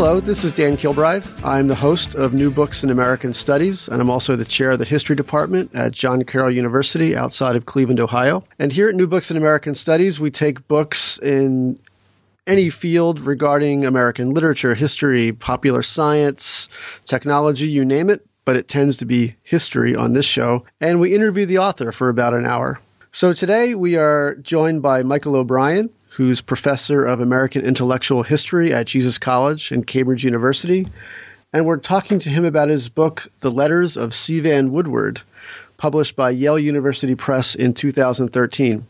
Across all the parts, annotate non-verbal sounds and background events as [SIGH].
Hello, this is Dan Kilbride. I'm the host of New Books in American Studies, and I'm also the chair of the History Department at John Carroll University outside of Cleveland, Ohio. And here at New Books in American Studies, we take books in any field regarding American literature, history, popular science, technology, you name it, but it tends to be history on this show. And we interview the author for about an hour. So today we are joined by Michael O'Brien, who's professor of American intellectual history at Jesus College and Cambridge University. And we're talking to him about his book, The Letters of C. Vann Woodward, published by Yale University Press in 2013.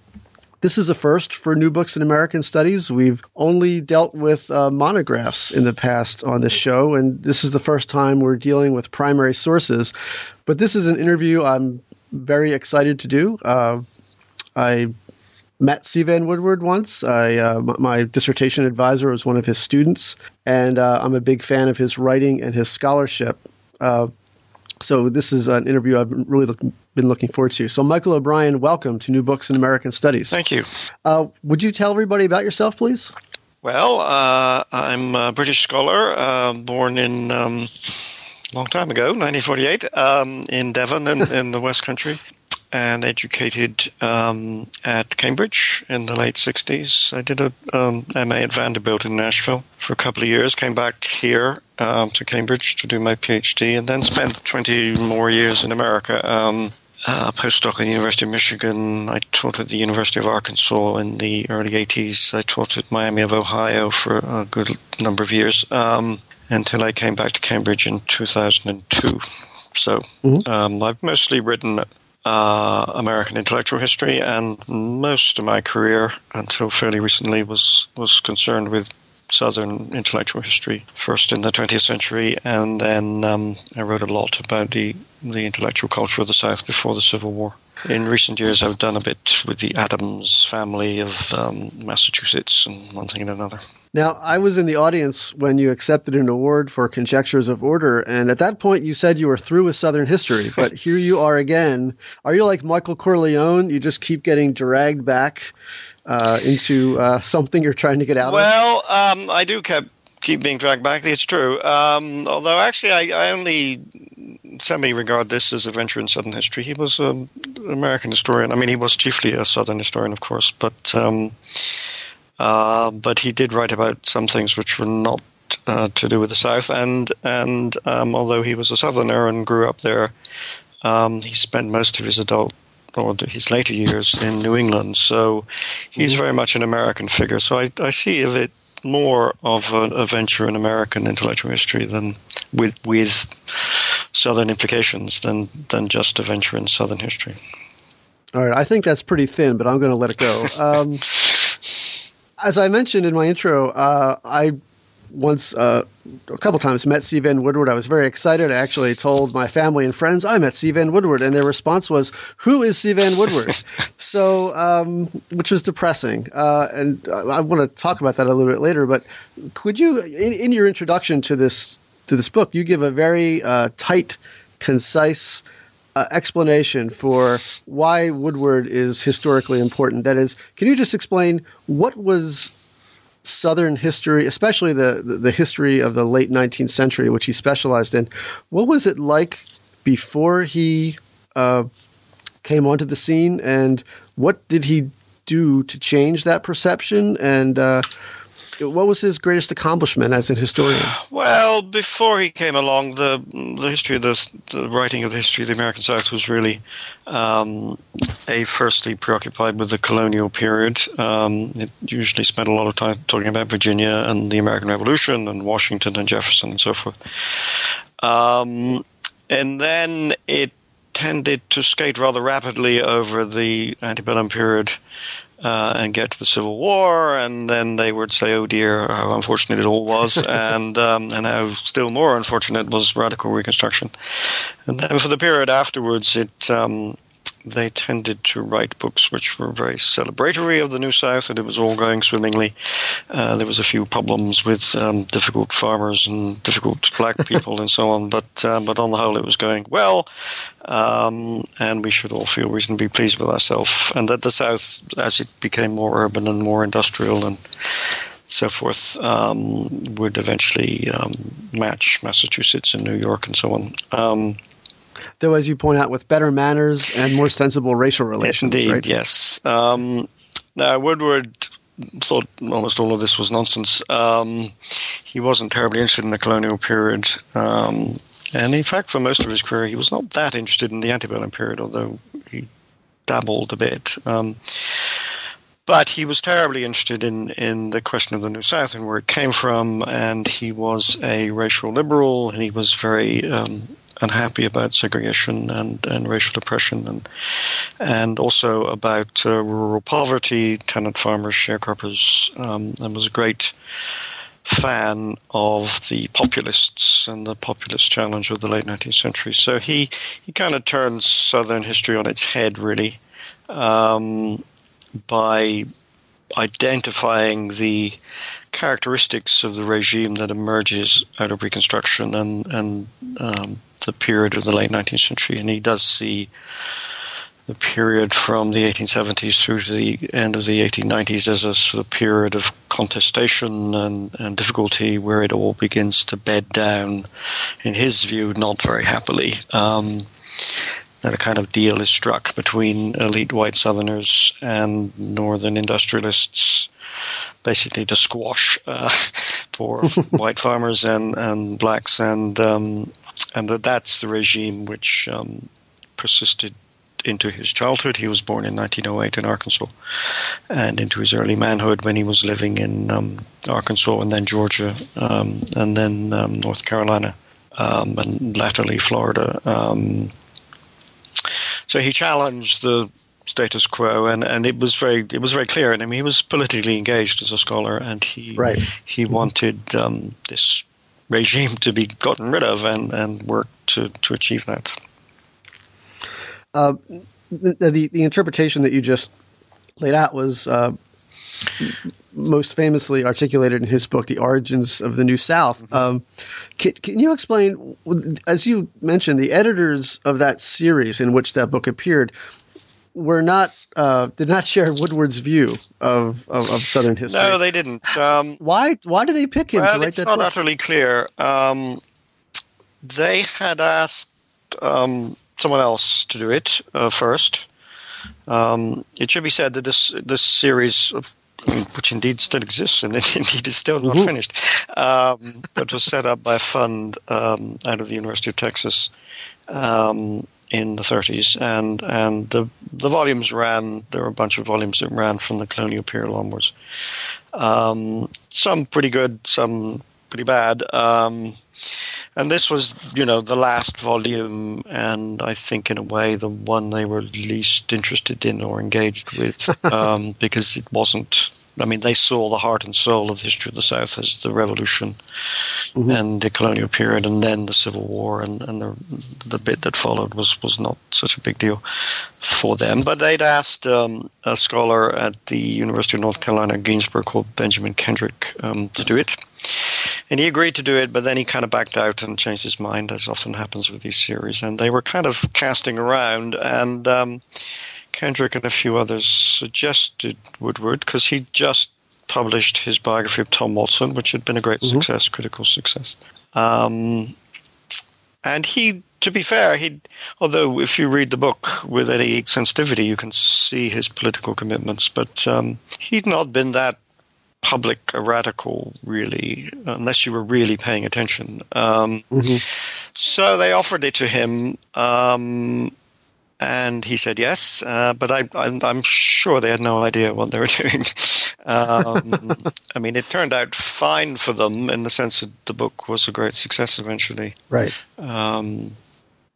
This is a first for New Books in American Studies. We've only dealt with uh, monographs in the past on this show, and this is the first time we're dealing with primary sources. But this is an interview I'm very excited to do. Uh, I met C. Vann Woodward once. I, uh, my dissertation advisor was one of his students, and uh, I'm a big fan of his writing and his scholarship. Uh, so this is an interview I've really look, been looking forward to. So Michael O'Brien, welcome to New Books in American Studies. Thank you. Uh, would you tell everybody about yourself, please? Well, uh, I'm a British scholar, uh, born in um, long time ago, 1948, um, in Devon in, in the West Country and educated um, at Cambridge in the late 60s. I did a um, MA at Vanderbilt in Nashville for a couple of years, came back here um, to Cambridge to do my PhD, and then spent 20 more years in America. Um, uh, postdoc at the University of Michigan. I taught at the University of Arkansas in the early 80s. I taught at Miami of Ohio for a good number of years um, until I came back to Cambridge in 2002. So mm-hmm. um, I've mostly written uh, American intellectual history, and most of my career until fairly recently was was concerned with Southern intellectual history, first in the 20th century, and then um, I wrote a lot about the, the intellectual culture of the South before the Civil War. In recent years, I've done a bit with the Adams family of um, Massachusetts and one thing and another. Now, I was in the audience when you accepted an award for Conjectures of Order, and at that point, you said you were through with Southern history, [LAUGHS] but here you are again. Are you like Michael Corleone? You just keep getting dragged back uh, into uh, something you're trying to get out well, of? Well, um, I do keep keep being dragged back. It's true. Um, although actually, I, I only semi regard this as a venture in Southern history. He was an American historian. I mean, he was chiefly a Southern historian, of course, but um, uh, but he did write about some things which were not uh, to do with the South. And and um, although he was a Southerner and grew up there, um, he spent most of his adult or his later years in New England. So he's mm-hmm. very much an American figure. So I, I see it more of a, a venture in American intellectual history than with with Southern implications than than just a venture in Southern history. All right, I think that's pretty thin, but I'm going to let it go. [LAUGHS] Um, as I mentioned in my intro, uh, I once uh, a couple times met C. Vann Woodward. I was very excited. I actually told my family and friends I met C. Vann Woodward, and their response was, "Who is C. Vann Woodward?" [LAUGHS] so, um, which was depressing. Uh, and I want to talk about that a little bit later. But could you, in, in your introduction to this to this book, you give a very uh, tight, concise. Uh, explanation for why Woodward is historically important. That is, can you just explain what was Southern history, especially the, the, history of the late 19th century, which he specialized in. What was it like before he uh, came onto the scene, and what did he do to change that perception? And uh, what was his greatest accomplishment as a historian? [SIGHS] Well, before he came along, the the history of the, the writing of the history of the American South was really um, a firstly preoccupied with the colonial period. Um, it usually spent a lot of time talking about Virginia and the American Revolution and Washington and Jefferson and so forth. Um, and then it tended to skate rather rapidly over the antebellum period uh, and get to the Civil War, and then they would say, "Oh dear, how unfortunate it all was," [LAUGHS] and um, and how still more unfortunate was radical Reconstruction. And then for the period afterwards, it um, they tended to write books which were very celebratory of the New South, and it was all going swimmingly. Uh, there was a few problems with um, difficult farmers and difficult black people and so on, but uh, but on the whole, it was going well, um, and we should all feel reasonably pleased with ourselves. And that the South, as it became more urban and more industrial and so forth, um, would eventually um, match Massachusetts and New York and so on. Um, though, as you point out, with better manners and more sensible racial relations. Indeed, right? yes. Um, now, Woodward thought almost all of this was nonsense. Um, he wasn't terribly interested in the colonial period. Um, and in fact, for most of his career, he was not that interested in the antebellum period, although he dabbled a bit. Um, but he was terribly interested in, in the question of the New South and where it came from, and he was a racial liberal, and he was very um, unhappy about segregation and, and racial oppression, and and also about uh, rural poverty, tenant farmers, sharecroppers, um, and was a great fan of the populists and the populist challenge of the late 19th century. So he, he kind of turns Southern history on its head, really, um, by identifying the characteristics of the regime that emerges out of Reconstruction and and um, the period of the late 19th century, and he does see the period from the 1870s through to the end of the 1890s as a sort of period of contestation and, and difficulty where it all begins to bed down, in his view, not very happily. Um, that a kind of deal is struck between elite white Southerners and northern industrialists, basically to squash uh, [LAUGHS] poor [LAUGHS] white farmers and, and blacks, and um, and that that's the regime which um, persisted into his childhood. He was born in 1908 in Arkansas, and into his early manhood when he was living in um, Arkansas and then Georgia um, and then um, North Carolina um, and latterly Florida. Um, so he challenged the status quo, and, and it was very it was very clear. And I mean, he was politically engaged as a scholar, and he right. he wanted um, this regime to be gotten rid of, and and worked to to achieve that. Uh, the, the, the interpretation that you just laid out was uh, most famously articulated in his book, The Origins of the New South. Mm-hmm. Um, can, can, you explain, as you mentioned, the editors of that series in which that book appeared were not uh, did not share Woodward's view of, of, of Southern history. No, they didn't. Um, why why did they pick him? Well, it's not book? utterly clear. Um, they had asked um, someone else to do it uh, first. Um, it should be said that this this series of [CLEARS THROAT] which indeed still exists and [LAUGHS] indeed is still not mm-hmm. finished, um, but was set up by a fund um, out of the University of Texas um, in the 30s, and and the the volumes ran. There were a bunch of volumes that ran from the colonial period onwards. Um, some pretty good, some pretty bad. Um, and this was, you know, the last volume, and I think in a way the one they were least interested in or engaged with, [LAUGHS] um, because it wasn't. I mean, they saw the heart and soul of the history of the South as the Revolution mm-hmm. and the colonial period, and then the Civil War, and, and the the bit that followed was was not such a big deal for them. But they'd asked um, a scholar at the University of North Carolina, Greensboro, called Benjamin Kendrick, um, to do it and he agreed to do it, but then he kind of backed out and changed his mind, as often happens with these series. And they were kind of casting around, and um, Kendrick and a few others suggested Woodward because he just published his biography of Tom Watson, which had been a great mm-hmm. success, critical success. Um, and he, to be fair, he, although if you read the book with any sensitivity, you can see his political commitments, but um, he'd not been that public radical, really, unless you were really paying attention. Um, mm-hmm. So they offered it to him, um, and he said yes. Uh, but I, am sure they had no idea what they were [LAUGHS] doing. um, [LAUGHS] I mean, it turned out fine for them in the sense that the book was a great success eventually. Right. Um,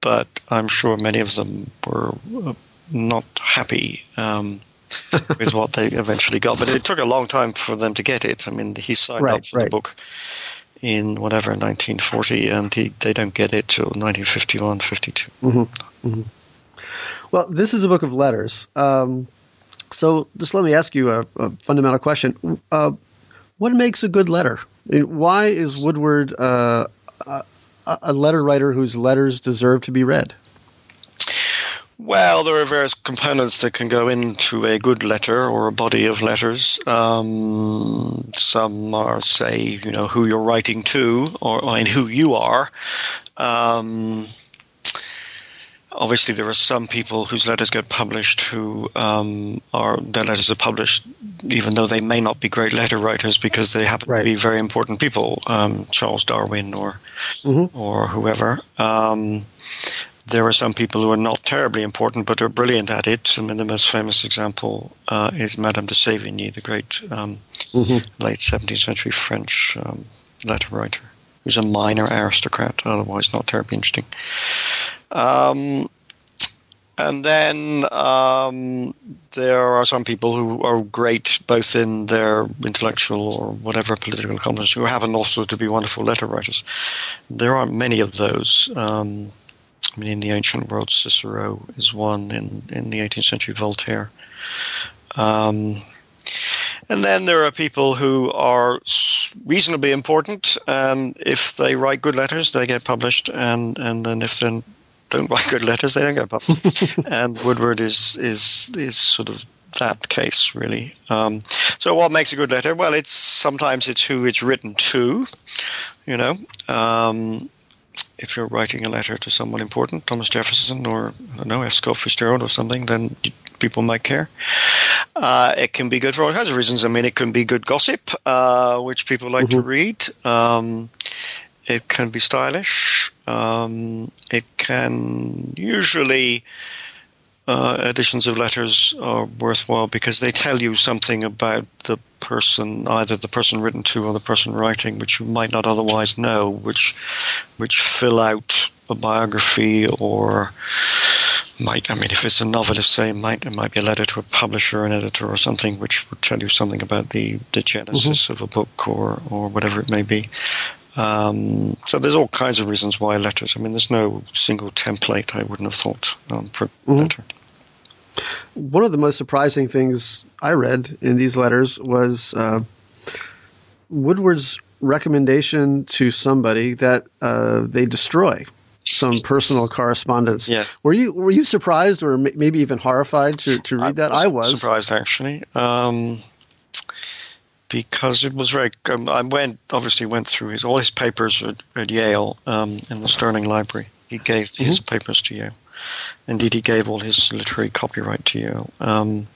but I'm sure many of them were uh, not happy. Um, [LAUGHS] with what they eventually got. But it took a long time for them to get it. I mean, he signed Right, up for right. the book in whatever 1940, and he, they don't get it till 1951, 52. Well, this is a book of letters. Um, so just let me ask you a, a fundamental question. Uh, what makes a good letter? I mean, why is Woodward uh, a, a letter writer whose letters deserve to be read? Well, there are various components that can go into a good letter or a body of letters. Um, some are, say, you know, who you're writing to, or I mean, who you are. Um, obviously, there are some people whose letters get published who um, are their letters are published, even though they may not be great letter writers because they happen Right. to be very important people, um, Charles Darwin or Mhm. or whoever. Um, there are some people who are not terribly important, but are brilliant at it. I mean, the most famous example uh, is Madame de Sévigné, the great um, late 17th century French um, letter writer, who's a minor aristocrat, otherwise not terribly interesting. Um, and then um, there are some people who are great both in their intellectual or whatever political accomplishments who happen also to be wonderful letter writers. There aren't many of those. Um, I mean, in the ancient world, Cicero is one. In in the 18th century, Voltaire. Um, and then there are people who are reasonably important, and if they write good letters, they get published. And, and then if they don't write good letters, they don't get published. [LAUGHS] and Woodward is is is sort of that case, really. Um, so, what makes a good letter? Well, it's sometimes it's who it's written to. You know, um, if you're writing a letter to someone important, Thomas Jefferson or I don't know, F. Scott Fitzgerald or something, then people might care. Uh, it can be good for all kinds of reasons. I mean, it can be good gossip, uh, which people like to read. Um, it can be stylish. Um, it can usually uh, editions of letters are worthwhile because they tell you something about the person, either the person written to or the person writing, which you might not otherwise know, which which fill out a biography or might I mean if it's a novelist say might it might be a letter to a publisher, an editor or something which would tell you something about the, the genesis of a book or, or whatever it may be. Um, so there's all kinds of reasons why letters. I mean, there's no single template. I wouldn't have thought um, for a letter. One of the most surprising things I read in these letters was uh, Woodward's recommendation to somebody that uh, they destroy some personal correspondence. Yeah. Were you were you surprised or maybe even horrified to, to read that? I was. surprised actually, um, because it was very. Um, I went obviously went through his all his papers at, at Yale um, in the Sterling Library. He gave his Mm-hmm. papers to Yale. Indeed, he gave all his literary copyright to Yale. Um,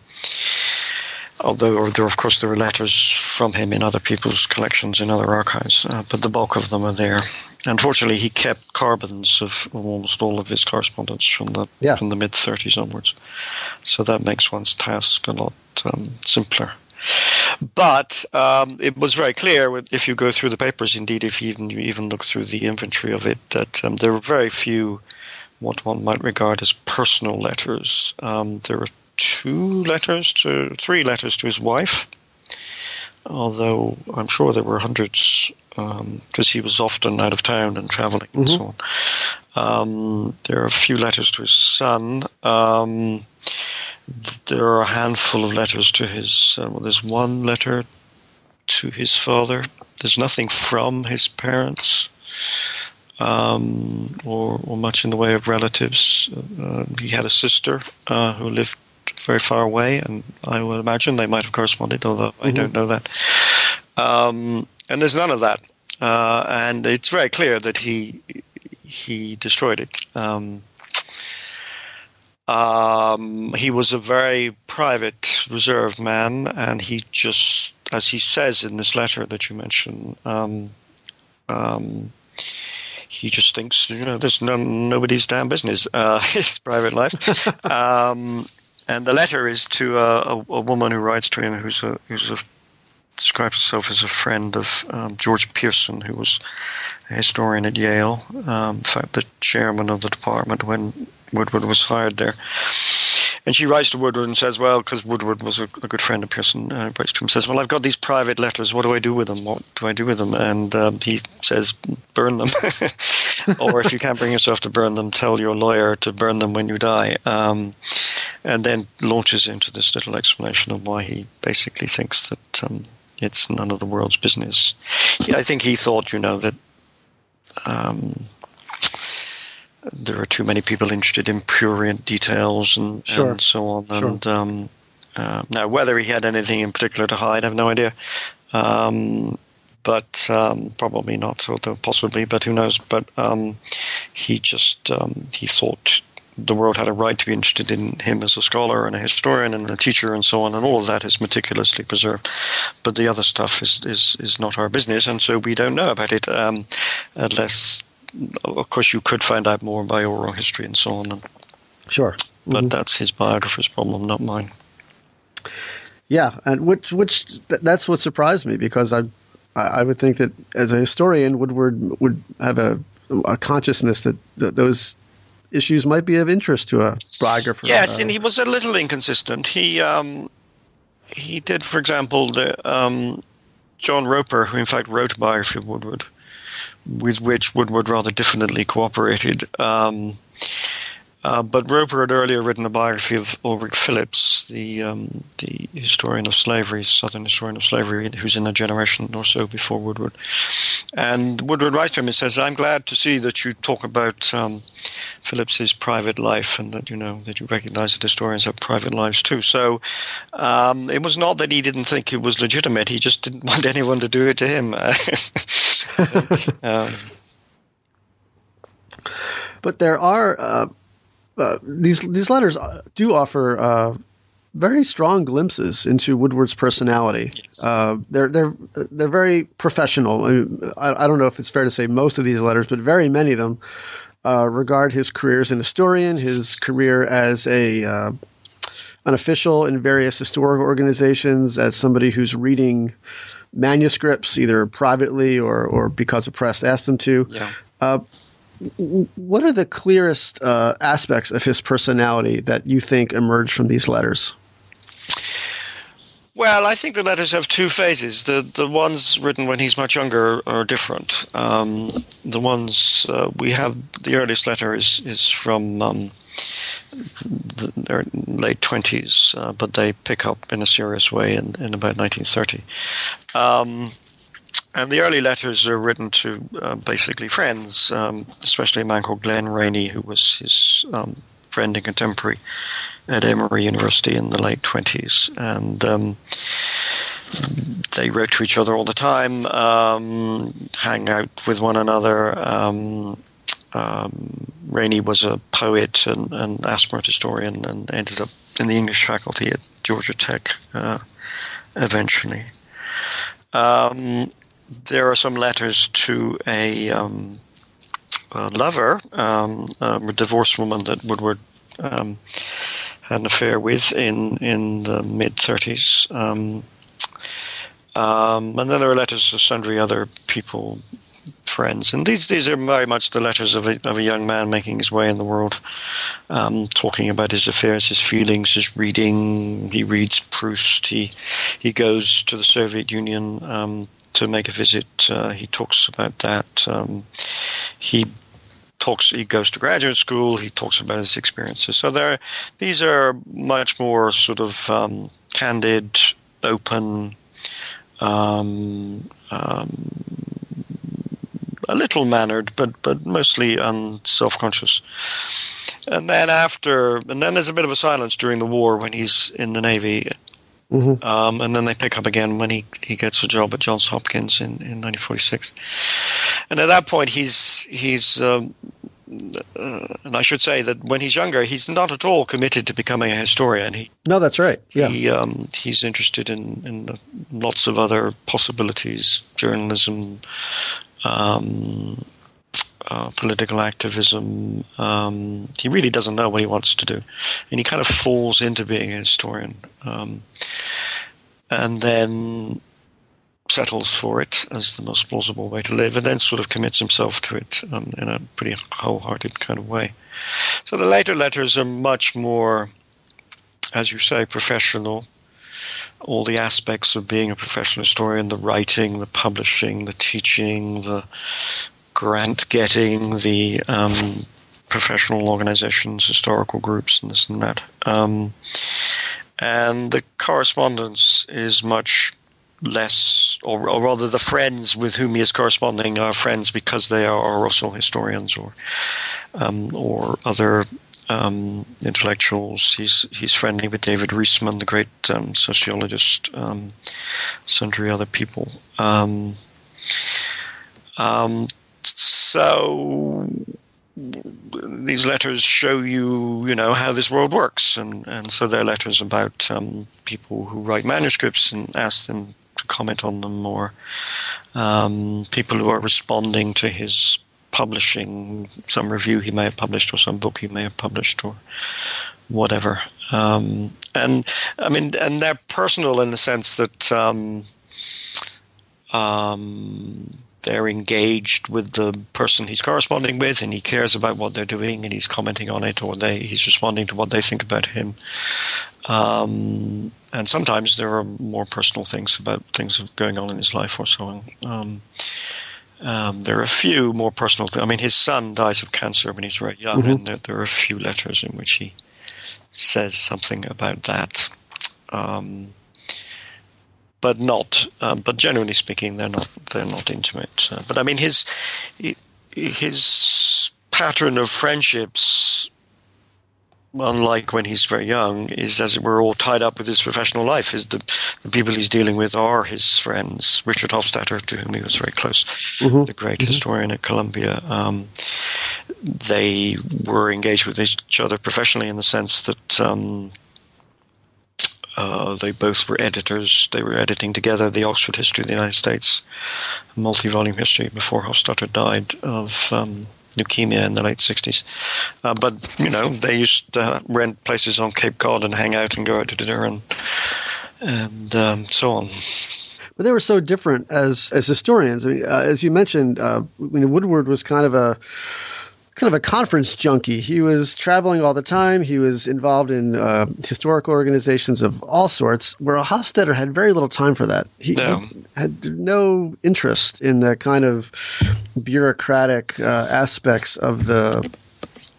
although there, of course, there are letters from him in other people's collections in other archives, uh, but the bulk of them are there. Unfortunately, he kept carbons of almost all of his correspondence from the Yeah. from the mid 30s onwards, so that makes one's task a lot um, simpler. But um, it was very clear if you go through the papers. Indeed, if you even you even look through the inventory of it, that um, there were very few what one might regard as personal letters. Um, there were two letters to three letters to his wife, although I'm sure there were hundreds because he was often out of town and traveling and so on. Um, there are a few letters to his son. There are a handful of letters to his. Uh, well, there's one letter to his father. There's nothing from his parents, um, or, or much in the way of relatives. Uh, he had a sister uh, who lived very far away, and I would imagine they might have corresponded, although I don't know that. Um, and there's none of that, uh, and it's very clear that he he destroyed it. Um, um, he was a very private, reserved man, and he just, as he says in this letter that you mentioned, um, um, he just thinks, you know, there's no, nobody's damn business, uh, [LAUGHS] his private life. [LAUGHS] um, and the letter is to a, a, a woman who writes to him, who's a who's a describes herself as a friend of um, George Pierson, who was a historian at Yale, um, in fact, the chairman of the department when Woodward was hired there. and she writes to Woodward and says, well, because Woodward was a, a, good friend of Pierson, uh, writes to him and says, well, I've got these private letters. What do I do with them? What do I do with them? And um, he says, burn them. [LAUGHS] or if you can't bring yourself to burn them, tell your lawyer to burn them when you die. Um, and then launches into this little explanation of why he basically thinks that um, it's none of the world's business. I think he thought, you know, that um, there are too many people interested in prurient details and, sure. and so on. Sure. And um, uh, now, whether he had anything in particular to hide, I have no idea. Um, but um, probably not, although possibly, but who knows? But um, he just um, he thought the world had a right to be interested in him as a scholar and a historian and a teacher and so on, and all of that is meticulously preserved. But the other stuff is is, is not our business, and so we don't know about it um, unless, of course, you could find out more by oral history and so on. And, sure, but mm-hmm. that's his biographer's problem, not mine. Yeah, and which which that's what surprised me because I I would think that as a historian, Woodward would have a a consciousness that, that those issues might be of interest to a biographer. Yes, and he was a little inconsistent. He um, he did, for example, the um, John Roper, who in fact wrote a biography of Woodward, with which Woodward rather diffidently cooperated. Um, uh, but Roper had earlier written a biography of Ulrich Phillips, the um, the historian of slavery, Southern historian of slavery, who's in a generation or so before Woodward. And Woodward writes to him and says, "I'm glad to see that you talk about um, Phillips's private life, and that you know that you recognise that historians have private lives too." So um, it was not that he didn't think it was legitimate; he just didn't [LAUGHS] want anyone to do it to him. [LAUGHS] [LAUGHS] um, but there are. Uh uh, these these letters uh, do offer uh, very strong glimpses into Woodward's personality. Yes. Uh, they're they're they're very professional. I, mean, I, I, don't know if it's fair to say most of these letters, but very many of them uh, regard his career as an historian, his career as a an official in various historical organizations, as somebody who's reading manuscripts either privately or or because a press asked them to. Yeah what are the clearest uh, aspects of his personality that you think emerge from these letters? Well, I think the letters have two phases. The the ones written when he's much younger are different. Um, the ones uh, we have, the earliest letter is is from um, the, late twenties, uh, but they pick up in a serious way in, in about 1930. Um, and the early letters are written to uh, basically friends, um, especially a man called Glenn Rainey, who was his um, friend and contemporary at Emory University in the late 20s. And um, they wrote to each other all the time, um, hang out with one another. Um, Rainey was a poet and an aspirant historian and ended up in the English faculty at Georgia Tech uh, eventually. Um, there are some letters to a, um, a lover, um, a divorced woman that Woodward um, had an affair with in in the mid 30s. Um, um, and then there are letters to sundry other people, friends, and these these are very much the letters of a, of a young man making his way in the world, um, talking about his affairs, his feelings, his reading. He reads Proust. He he goes to the Soviet Union um, to make a visit. Uh, he talks about that. Um, he talks. He goes to graduate school. He talks about his experiences. So there, these are much more sort of um, candid, open, um, um a little mannered, but but mostly unself-conscious. And then after, and then there's a bit of a silence during the war when he's in the navy. Mm-hmm. Um, and then they pick up again when he, he gets a job at Johns Hopkins in, in 1946. And at that point, he's he's um, uh, and I should say that when he's younger, he's not at all committed to becoming a historian. He, no, that's right. Yeah, he, um, he's interested in, in lots of other possibilities, journalism, um, uh, political activism. Um, he really doesn't know what he wants to do, and he kind of falls into being a historian, um, and then settles for it as the most plausible way to live, and then sort of commits himself to it um, in a pretty wholehearted kind of way. So the later letters are much more as you say, professional. All the aspects of being a professional historian the writing, the publishing, the teaching, the grant getting, the um, professional organizations, historical groups, and this and that. Um, and the correspondence is much less, or, or, rather, the friends with whom he is corresponding are friends because they are also historians or um, or other um, intellectuals. He's he's friendly with David Riesman, the great um, sociologist, um, sundry other people. So these letters show you, you know, how this world works, and and so they're letters about um, people who write manuscripts and ask them to comment on them, or um, people who are responding to his publishing, some review he may have published, or some book he may have published, or whatever. Um, and I mean, and they're personal in the sense that. Um, um, they're engaged with the person he's corresponding with and he cares about what they're doing and he's commenting on it or they he's responding to what they think about him um, and sometimes there are more personal things about things going on in his life or so on um, um, there are a few more personal things. I mean, his son dies of cancer when he's very young, mm-hmm. and there, there, are a few letters in which he says something about that. Um, but not. Um, but generally speaking, they're not. They're not intimate. Uh, but I mean, his his pattern of friendships, unlike when he's very young, is as it were all tied up with his professional life. Is the, the people he's dealing with are his friends. Richard Hofstadter, to whom he was very close, mm-hmm. the great mm-hmm. historian at Columbia. Um, they were engaged with each other professionally in the sense that. Um, uh, they both were editors. They were editing together the Oxford History of the United States, multi-volume history before Hofstadter died of um, leukemia in the late 60s. Uh, but, you know, they used to rent places on Cape Cod and hang out and go out to dinner and, and um, so on. But they were so different as as historians. I mean, uh, as you mentioned, uh, Woodward was kind of a kind of a conference junkie. He was traveling all the time. He was involved in uh, historical organizations of all sorts, where Hofstadter had very little time for that. He, no. had no interest in the kind of bureaucratic uh, aspects of the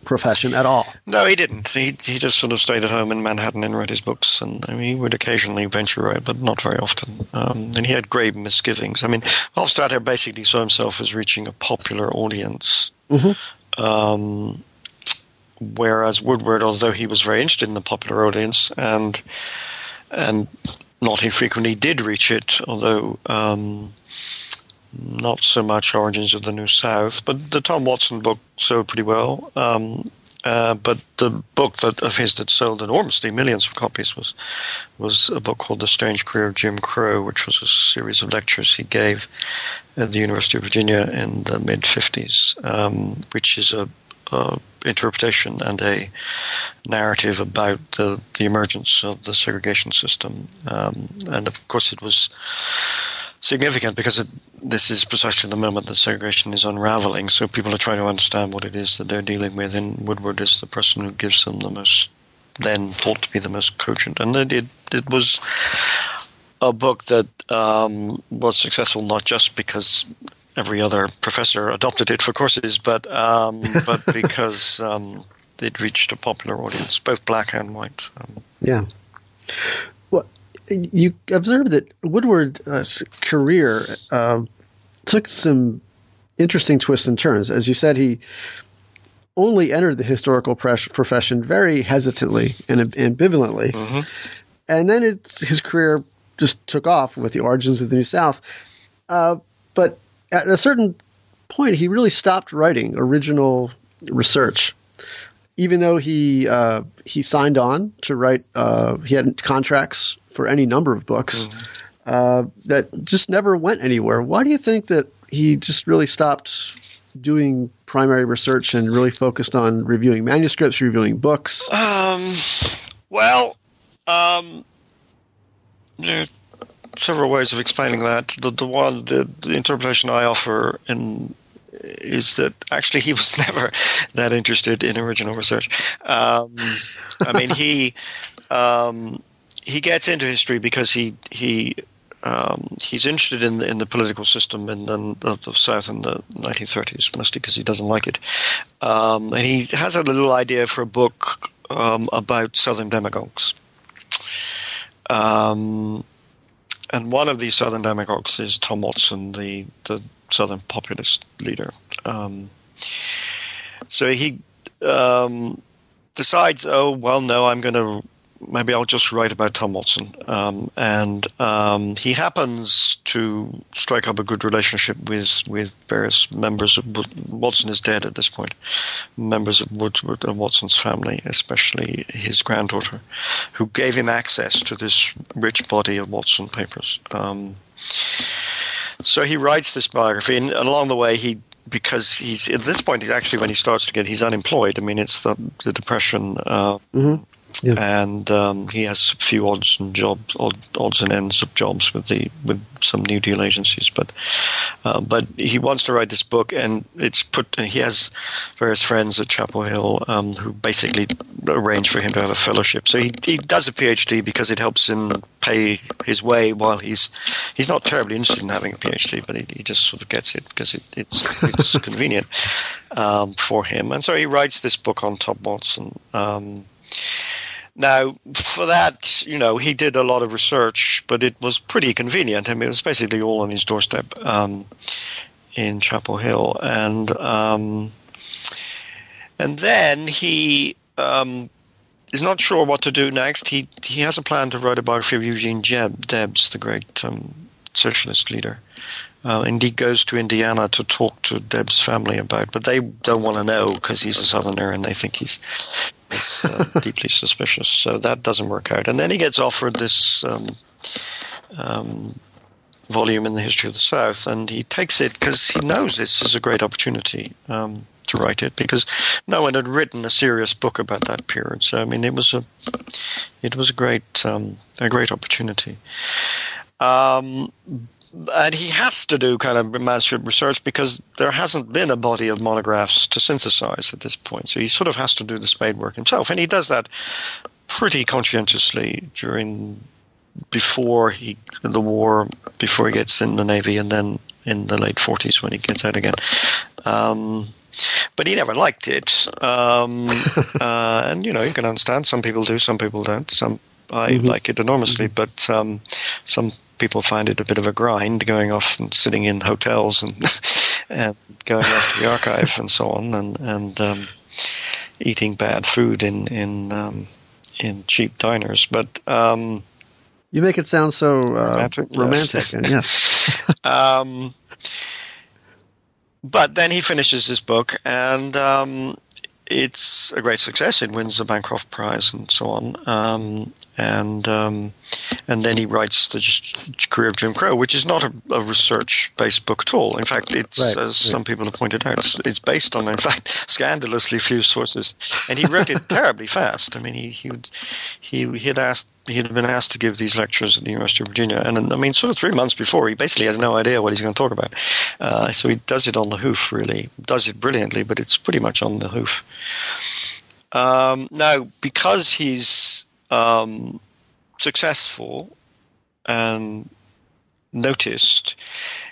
profession at all. No, he didn't. He he just sort of stayed at home in Manhattan and read his books, and I mean, he would occasionally venture out, but not very often. Um, and he had grave misgivings. I mean, Hofstadter basically saw himself as reaching a popular audience. Mm-hmm. Um, whereas Woodward, although he was very interested in the popular audience and and not infrequently did reach it, although um, not so much Origins of the New South, but the Tom Watson book sold pretty well. Um, uh, but the book that of his that sold enormously, millions of copies, was was a book called The Strange Career of Jim Crow, which was a series of lectures he gave at the University of Virginia in the mid '50s, um, which is a, a, interpretation and a narrative about the the emergence of the segregation system, um, and of course it was significant because it, this is precisely the moment that segregation is unraveling. So people are trying to understand what it is that they're dealing with, and Woodward is the person who gives them the most, then thought to be the most cogent. And it, it was a book that um, was successful not just because every other professor adopted it for courses, but um, [LAUGHS] but because um, it reached a popular audience, both black and white. Um, yeah you observed that Woodward's career uh, took some interesting twists and turns. As you said, he only entered the historical profession very hesitantly and ambivalently, mm-hmm. and then his career just took off with the origins of the New South. Uh, but at a certain point, he really stopped writing original research even though he uh, he signed on to write, uh, he had contracts for any number of books mm-hmm. uh, that just never went anywhere. Why do you think that he just really stopped doing primary research and really focused on reviewing manuscripts, reviewing books? Um, well, um, there are several ways of explaining that. The, the one, the, the interpretation I offer in is that actually he was [LAUGHS] never that interested in original research. Um, I mean, he [LAUGHS] um, he gets into history because he he um, he's interested in in the political system in, the, the, South in the 1930s, mostly because he doesn't like it, um, and he has a little idea for a book um, about Southern demagogues. Um, and one of these Southern demagogues is Tom Watson, the the Southern populist leader. Um, so he um, decides, oh well, no, I'm going to maybe I'll just write about Tom Watson. Um, and um, he happens to strike up a good relationship with, with various members of Watson is dead at this point, members of Woodward and Watson's family, especially his granddaughter, who gave him access to this rich body of Watson papers. Um, so he writes this biography, and along the way he because he's at this point he's actually when he starts to get he's unemployed. I mean, it's the the depression. Uh, mm-hmm yeah. and um, he has a few odds and jobs, odd, odds and ends of jobs with the with some New Deal agencies. But uh, but he wants to write this book, and it's put. He has various friends at Chapel Hill um, who basically arrange for him to have a fellowship. So he he does a PhD because it helps him pay his way while he's he's not terribly interested in having a PhD, but he, he just sort of gets it because it, it's it's [LAUGHS] convenient um, for him. And so he writes this book on Tom Watson. Um, now, for that, you know, he did a lot of research, but it was pretty convenient. I mean, it was basically all on his doorstep um, in Chapel Hill, and um, and then he um, is not sure what to do next. He he has a plan to write a biography of Eugene Jeb, Debs, the great um, socialist leader. Uh, and he goes to Indiana to talk to Deb's family about, but they don't want to know because he's a Southerner and they think he's is uh, [LAUGHS] deeply suspicious. So that doesn't work out. And then he gets offered this um, um, volume in the history of the South, and he takes it because he knows this is a great opportunity um, to write it because no one had written a serious book about that period. So I mean, it was a it was a great um, a great opportunity. Um, and he has to do kind of manuscript research because there hasn't been a body of monographs to synthesize at this point. So he sort of has to do the spade work himself, and he does that pretty conscientiously during before he the war, before he gets in the navy, and then in the late 40s when he gets out again. Um, but he never liked it, um, [LAUGHS] uh, and you know you can understand. Some people do, some people don't. Some I mm-hmm. like it enormously, mm-hmm. but um, some people find it a bit of a grind going off and sitting in hotels and, [LAUGHS] and going off to the archive and so on, and and um, eating bad food in in um, in cheap diners. But um, you make it sound so uh, romantic, romantic yes. and yes. [LAUGHS] Um, but then he finishes his book, and um, it's a great success. It wins the Bancroft Prize and so on. Um, and um, and then he writes the career of Jim Crow, which is not a, a research-based book at all. In fact, it's right, as right. some people have pointed out, it's, it's, based on, in fact, scandalously few sources. And he wrote it [LAUGHS] terribly fast. I mean, he he would, he he had asked he had been asked to give these lectures at the University of Virginia, and I mean, sort of three months before, he basically has no idea what he's going to talk about. Uh, so he does it on the hoof, really, does it brilliantly, but it's pretty much on the hoof. Um, now, because he's um, successful and noticed,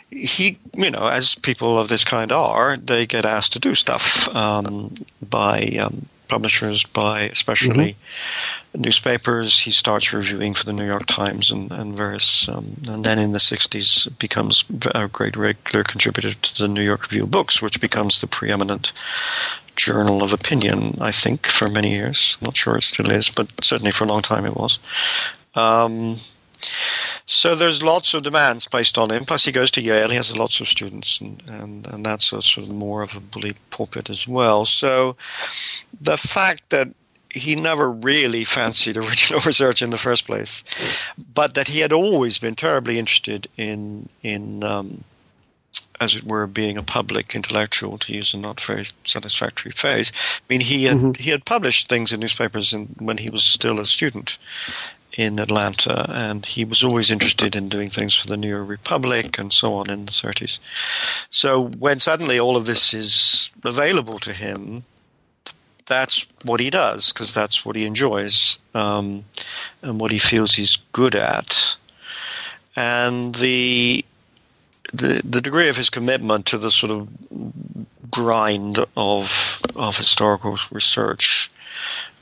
he, you know, as people of this kind are, they get asked to do stuff um, by um, publishers, by especially mm-hmm. newspapers. He starts reviewing for the New York Times and, and various, um, and then in the 60s becomes a great regular contributor to the New York Review of Books, which becomes the preeminent journal of opinion, I think, for many years. I'm not sure it still is, but certainly for a long time it was. Um, so there's lots of demands placed on him. Plus, he goes to Yale. He has lots of students, and, and, and that's a sort of more of a bully pulpit as well. So the fact that he never really fancied [LAUGHS] original research in the first place, but that he had always been terribly interested in in um, as it were, being a public intellectual, to use a not very satisfactory phrase. I mean, he had mm-hmm. he had published things in newspapers in, when he was still a student in Atlanta, and he was always interested in doing things for the New Republic and so on in the 30s. So when suddenly all of this is available to him, that's what he does because that's what he enjoys um, and what he feels he's good at. And the the the degree of his commitment to the sort of grind of of historical research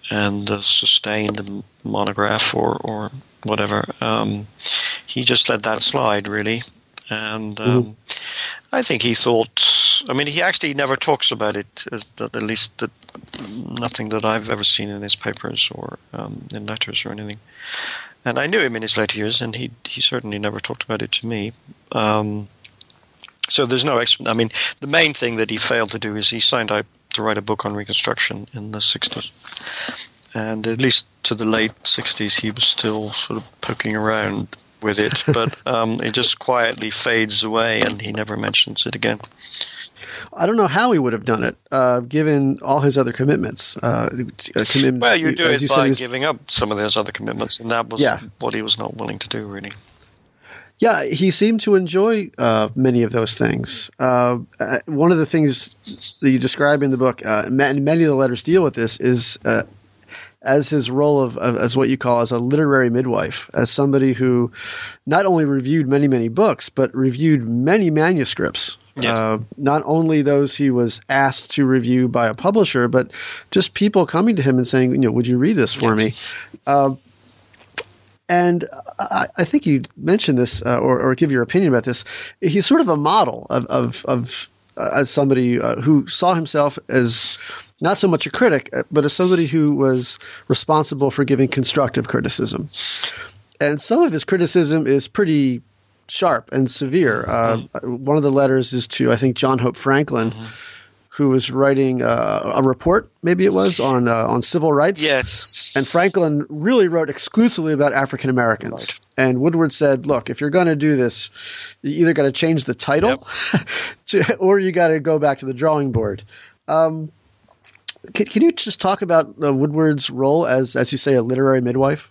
and the sustained monograph or or whatever, um, he just let that slide really, and um, mm-hmm. I think he thought. I mean, he actually never talks about it, as at least that nothing that I've ever seen in his papers or um, in letters or anything. And I knew him in his later years, and he he certainly never talked about it to me. Um, so there's no. Explanation. I mean, the main thing that he failed to do is he signed out to write a book on Reconstruction in the 60s. And at least to the late 60s, he was still sort of poking around with it, [LAUGHS] but um, it just quietly fades away and he never mentions it again. I don't know how he would have done it, uh, given all his other commitments. Uh, commitments well, you do it you by giving up some of those other commitments, and that was yeah. what he was not willing to do, really. Yeah, he seemed to enjoy uh, many of those things. Uh, uh one of the things that you describe in the book, uh, and many of the letters deal with this, is uh, as his role of, of, as what you call as a literary midwife, as somebody who not only reviewed many many books, but reviewed many manuscripts. Uh, not only those he was asked to review by a publisher, but just people coming to him and saying, you know, would you read this for yes. me? Uh, and I, I, think you mentioned this uh, or, or, give your opinion about this. He's sort of a model of, of, of uh, as somebody uh, who saw himself as not so much a critic, uh, but as somebody who was responsible for giving constructive criticism. And some of his criticism is pretty sharp and severe. Uh, mm-hmm. One of the letters is to, I think, John Hope Franklin. Mm-hmm who was writing uh, a report, maybe it was on uh, on civil rights. Yes. And Franklin really wrote exclusively about African Americans. Right. And Woodward said, "Look, if you're going to do this, you either got to change the title, yep. [LAUGHS] to, or you got to go back to the drawing board." Um, can, can, you just talk about uh, Woodward's role as, as you say, a literary midwife?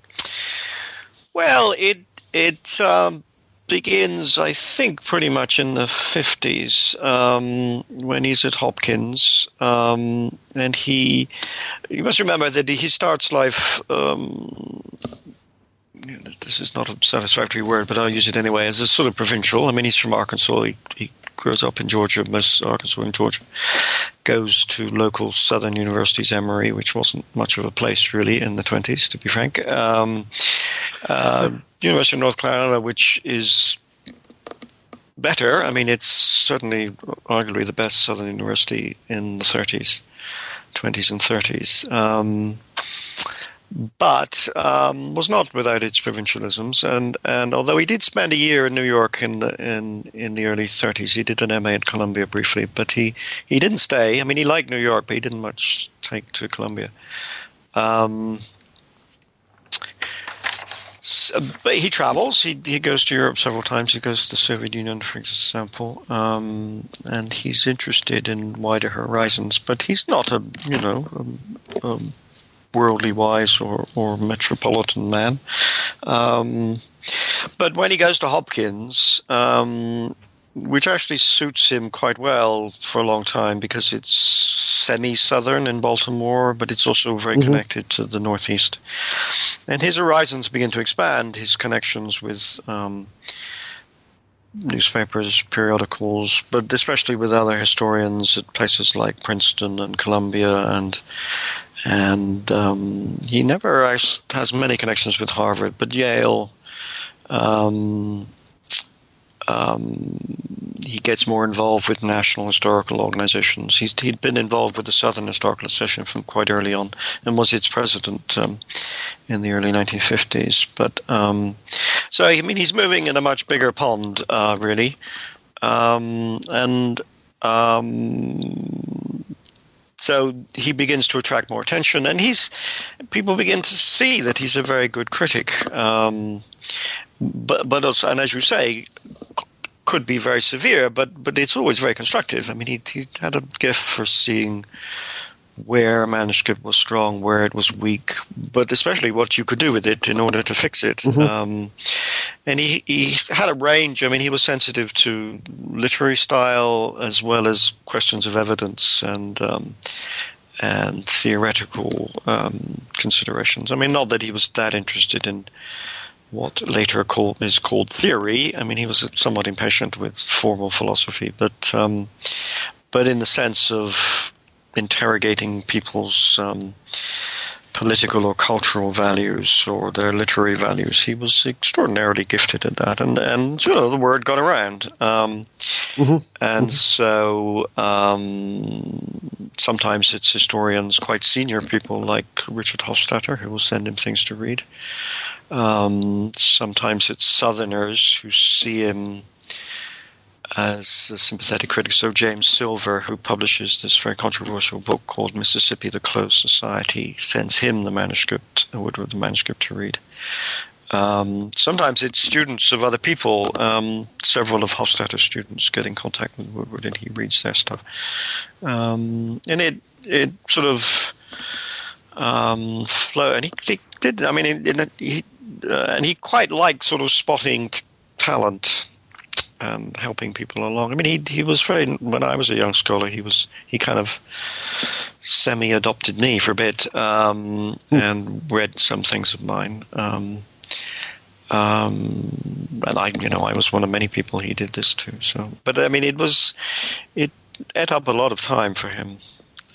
Well, it it um, begins, I think, pretty much in the 50s um, when he's at Hopkins. Um, and he, you must remember that he starts life. This is not a satisfactory word, but I'll use it anyway. As a sort of provincial. I mean, he's from Arkansas. He, he grows up in Georgia, most Arkansas and Georgia. Goes to local Southern universities, Emory, which wasn't much of a place really in the 20s, to be frank. Um, uh, University of North Carolina, which is better. I mean, it's certainly arguably the best Southern university in the 30s, 20s, and 30s. Um, but um, was not without its provincialisms. And, and although he did spend a year in New York in the in, in the early 30s, he did an MA at Columbia briefly, but he, he didn't stay. I mean, he liked New York, but he didn't much take to Columbia. Um, so, but he travels. He he goes to Europe several times. He goes to the Soviet Union, for example, um, and he's interested in wider horizons. But he's not a you know a, a worldly wise or or metropolitan man. Um, but when he goes to Hopkins, um, which actually suits him quite well for a long time because it's semi-southern in Baltimore, but it's also very mm-hmm. connected to the Northeast. And his horizons begin to expand. His connections with um, newspapers, periodicals, but especially with other historians at places like Princeton and Columbia, and and um, he never has many connections with Harvard, but Yale. Um, um, he gets more involved with national historical organizations. He's, he'd been involved with the Southern Historical Association from quite early on and was its president um, in the early 1950s. But um, so, I mean, he's moving in a much bigger pond, uh, really. Um, and um, so he begins to attract more attention, and he's people begin to see that he's a very good critic. Um, but but also, and as you say, could be very severe, but but it's always very constructive. I mean, he he had a gift for seeing where a manuscript was strong, where it was weak, but especially what you could do with it in order to fix it. Mm-hmm. Um, and he, he had a range. I mean, he was sensitive to literary style as well as questions of evidence and um, and theoretical um, considerations. I mean, not that he was that interested in what later called, is called theory. I mean, he was somewhat impatient with formal philosophy, but um, but in the sense of interrogating people's um, political or cultural values or their literary values. He was extraordinarily gifted at that, and and you know the word got around, um, mm-hmm. and mm-hmm. so um, sometimes it's historians, quite senior people like Richard Hofstadter, who will send him things to read. Um, sometimes it's Southerners who see him as a sympathetic critic. So James Silver, who publishes this very controversial book called Mississippi: The Closed Society, sends him the manuscript, Woodward the manuscript to read. Um, sometimes it's students of other people. Um, several of Hofstadter's students get in contact with Woodward, and he reads their stuff. Um, and it it sort of um, flow. And he, he, did. I mean, he uh, and he quite liked sort of spotting t- talent and helping people along. I mean, he he was very. When I was a young scholar, he was he kind of semi adopted me for a bit um, mm. and read some things of mine. Um, um, and I, you know, I was one of many people he did this to. So, but I mean, it was it ate up a lot of time for him.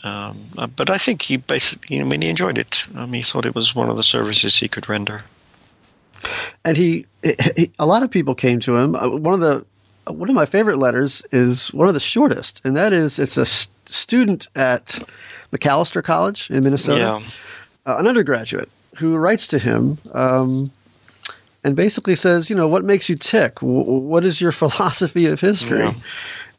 Um, but I think he basically, I mean, he enjoyed it. I he thought it was one of the services he could render. And he, he a lot of people came to him. Uh, one of the one of my favorite letters is one of the shortest, and that is it's a st- student at Macalester College in Minnesota, yeah. uh, an undergraduate who writes to him um, and basically says, you know, what makes you tick? W- what is your [LAUGHS] philosophy of history? Yeah.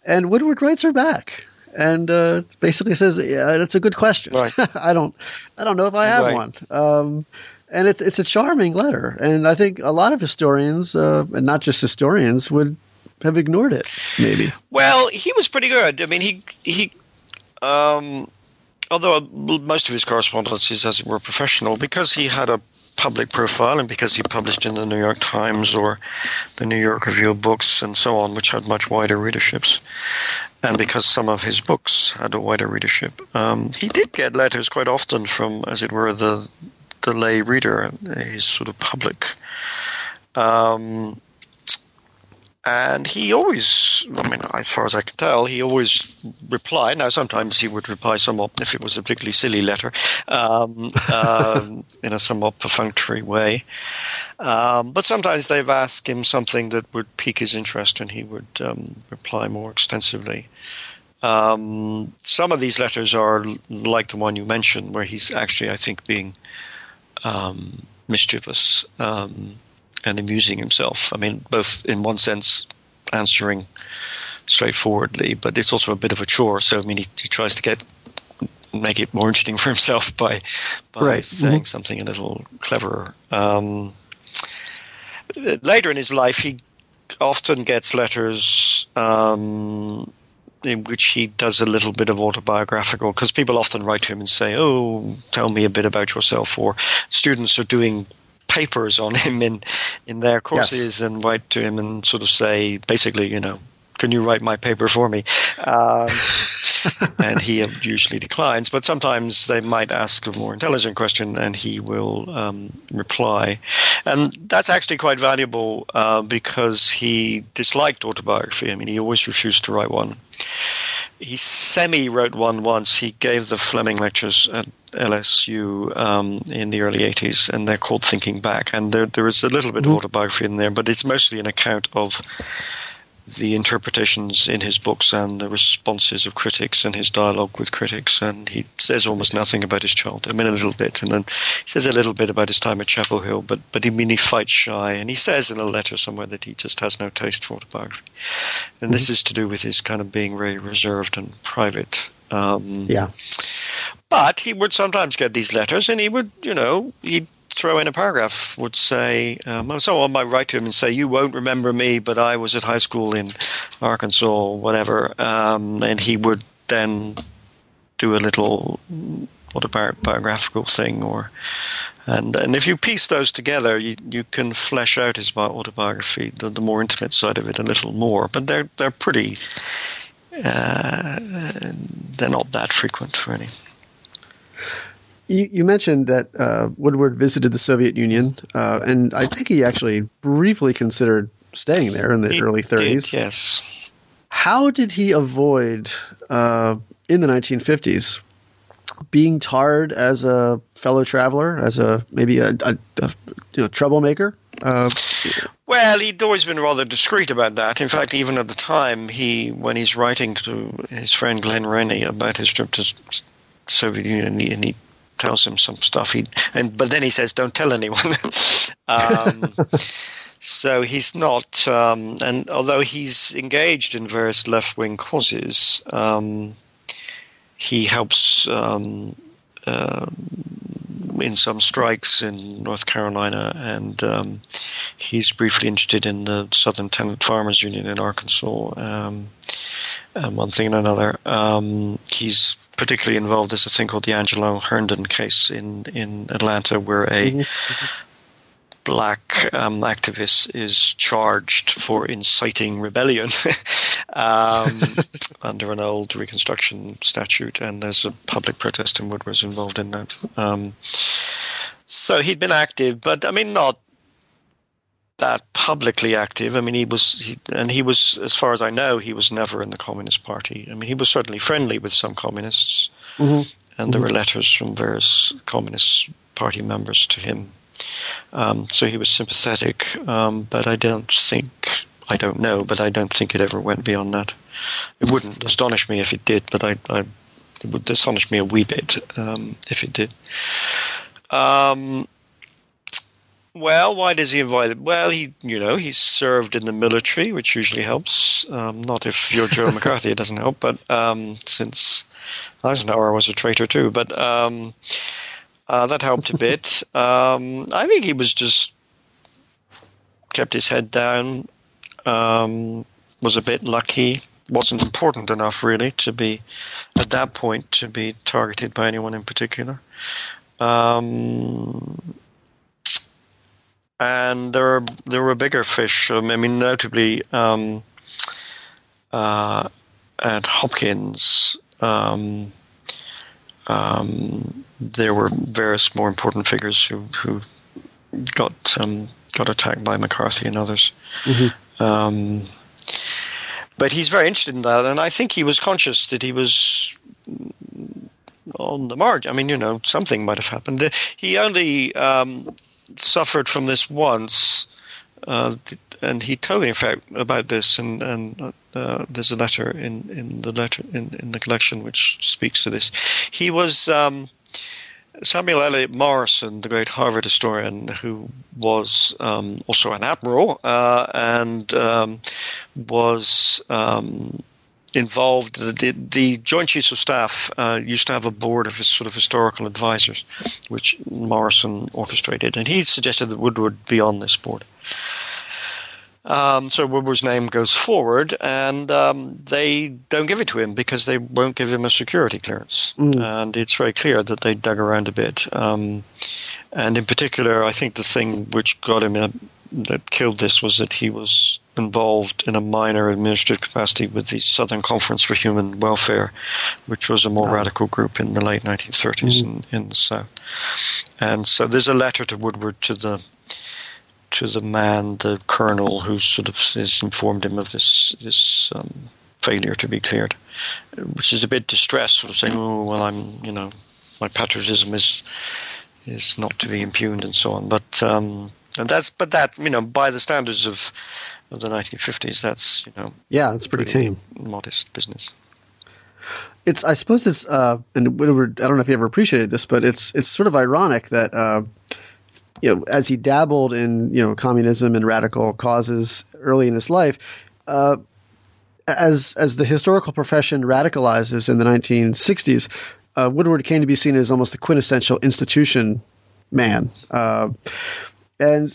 And Woodward writes her back and uh, basically says, "Yeah, that's a good question. Right. [LAUGHS] I don't, I don't know if I have right. one." Um, and it's it's a charming letter, and I think a lot of historians, uh, and not just historians, would have ignored it. Maybe. Well, he was pretty good. I mean, he he. Um, although most of his correspondences, as it were, professional, because he had a public profile and because he published in the New York Times or the New York Review of Books and so on, which had much wider readerships, and because some of his books had a wider readership, um, he did get letters quite often from, as it were, the the lay reader, his sort of public. Um, and he always, I mean, as far as I can tell, he always replied. Now, sometimes he would reply somewhat, if it was a particularly silly letter, um, [LAUGHS] um, in a somewhat perfunctory way. Um, but sometimes they've asked him something that would pique his interest, and he would um, reply more extensively. Um, some of these letters are like the one you mentioned, where he's actually, I think, being um, mischievous um, and amusing himself. I mean, both in one sense answering straightforwardly, but it's also a bit of a chore. So I mean, he, he tries to get make it more interesting [LAUGHS] for himself by by right. saying mm-hmm. something a little cleverer. Um, later in his life, he often gets letters um, in which he does a little bit of autobiographical because people often write to him and say, "Oh, tell me a bit about yourself," or students are doing papers on him in in their courses yes. and write to him and sort of say basically you know can you write my paper for me um, [LAUGHS] and he usually declines but sometimes they might ask a more intelligent question and he will um, reply and that's actually quite valuable uh, because he disliked autobiography i mean he always refused to write one he semi wrote one once. He gave the Fleming lectures at LSU um, in the early 80s, and they're called Thinking Back. And there, there is a little bit mm-hmm. of autobiography in there, but it's mostly an account of the interpretations in his books and the responses of critics and his dialogue with critics. And he says almost nothing about his childhood. I mean, a little bit, and then he says a little bit about his time at Chapel Hill. But but he I mean he fights shy, and he says in a letter somewhere that he just has no taste for autobiography. And mm-hmm. this is to do with his kind of being very reserved and private. Um, yeah. But he would sometimes get these letters, and he would, you know, he'd throw in a paragraph would say, um, someone might write to him and say, "You won't remember me, but I was at high school in Arkansas, or whatever," um, and he would then do a little autobiographical thing, or and and if you piece those together, you you can flesh out his autobiography, the, the more intimate side of it, a little more. But they're they're pretty. Uh, they're not that frequent, really. You, you mentioned that uh, Woodward visited the Soviet Union, uh, and I think he actually briefly considered staying there in the he early 30s. Did, yes. How did he avoid, uh, in the 1950s, being tarred as a fellow traveler, as a maybe a, a, a you know troublemaker? Uh, well, he'd always been rather discreet about that. In fact, even at the time, he when he's writing to his friend Glenn Rainey about his trip to Soviet Union, and he, and he tells him some stuff. He and but then he says, "Don't tell anyone." [LAUGHS] um, [LAUGHS] so he's not, um, and although he's engaged in various left-wing causes, um, he helps um, uh, in some strikes in North Carolina, and um, he's briefly interested in the Southern Tenant Farmers Union in Arkansas. Um, and one thing and another. he's particularly involved is a thing called the Angelo Herndon case in, in Atlanta, where a mm-hmm. black um, activist is charged for inciting rebellion [LAUGHS] um, [LAUGHS] under an old Reconstruction statute, and there's a public protest, and Woodward's involved in that. Um, so he'd been active, but I mean, not that publicly active. I mean, he was, he, and he was, as far as I know, he was never in the Communist Party. I mean, he was certainly friendly with some communists, mm-hmm. and there mm-hmm. were letters from various Communist Party members to him. Um, so he was sympathetic, um, but I don't think, I don't know, but I don't think it ever went beyond that. It wouldn't astonish me if it did, but I, I it would astonish me a wee bit um, if it did. Um, well, why does he invite it? Well, he, you know, he's served in the military, which usually helps. Um, not if you're Joe [LAUGHS] McCarthy, it doesn't help. But um, since Eisenhower was a traitor too, but um, uh, that helped a [LAUGHS] bit. Um, I think he was just kept his head down. Um, was a bit lucky. wasn't important enough really to be at that point to be targeted by anyone in particular. Um, and there are there were bigger fish. Um, I mean, notably um, uh, at Hopkins, um, um there were various more important figures who who got um, got attacked by McCarthy and others. Mm-hmm. Um, but he's very interested in that, and I think he was conscious that he was on the margin. I mean, you know, something might have happened. He only um, suffered from this once, uh, and he told me, in fact, about this. And, and uh, there's a letter in, in the letter in, in the collection which speaks to this. He was um, Samuel Eliot Morison, the great Harvard historian, who was um, also an admiral uh, and um, was um, involved. The, the, Joint Chiefs of Staff uh, used to have a board of sort of historical advisors, which Morison orchestrated, and he suggested that Woodward be on this board. Um, so Woodward's name goes forward, and um, they don't give it to him because they won't give him a security clearance. Mm. And it's very clear that they dug around a bit. Um, and in particular, I think the thing which got him a, that killed this was that he was involved in a minor administrative capacity with the Southern Conference for Human Welfare, which was a more oh. radical group in the late 1930s mm. in, in the South. And so there's a letter to Woodward to the to the man, the colonel, who sort of has informed him of this this um, failure to be cleared, which is a bit distressed, sort of saying, "Oh, well, I'm, you know, my patriotism is is not to be impugned and so on." But um, and that's but that you know by the standards of, of the 1950s, that's you know yeah, it's pretty, pretty tame, modest business. It's I suppose it's uh, and whatever I don't know if you ever appreciated this, but it's it's sort of ironic that. Uh, you know, as he dabbled in you know communism and radical causes early in his life, uh, as as the historical profession radicalizes in the 1960s, uh, Woodward came to be seen as almost the quintessential institution man. Uh, and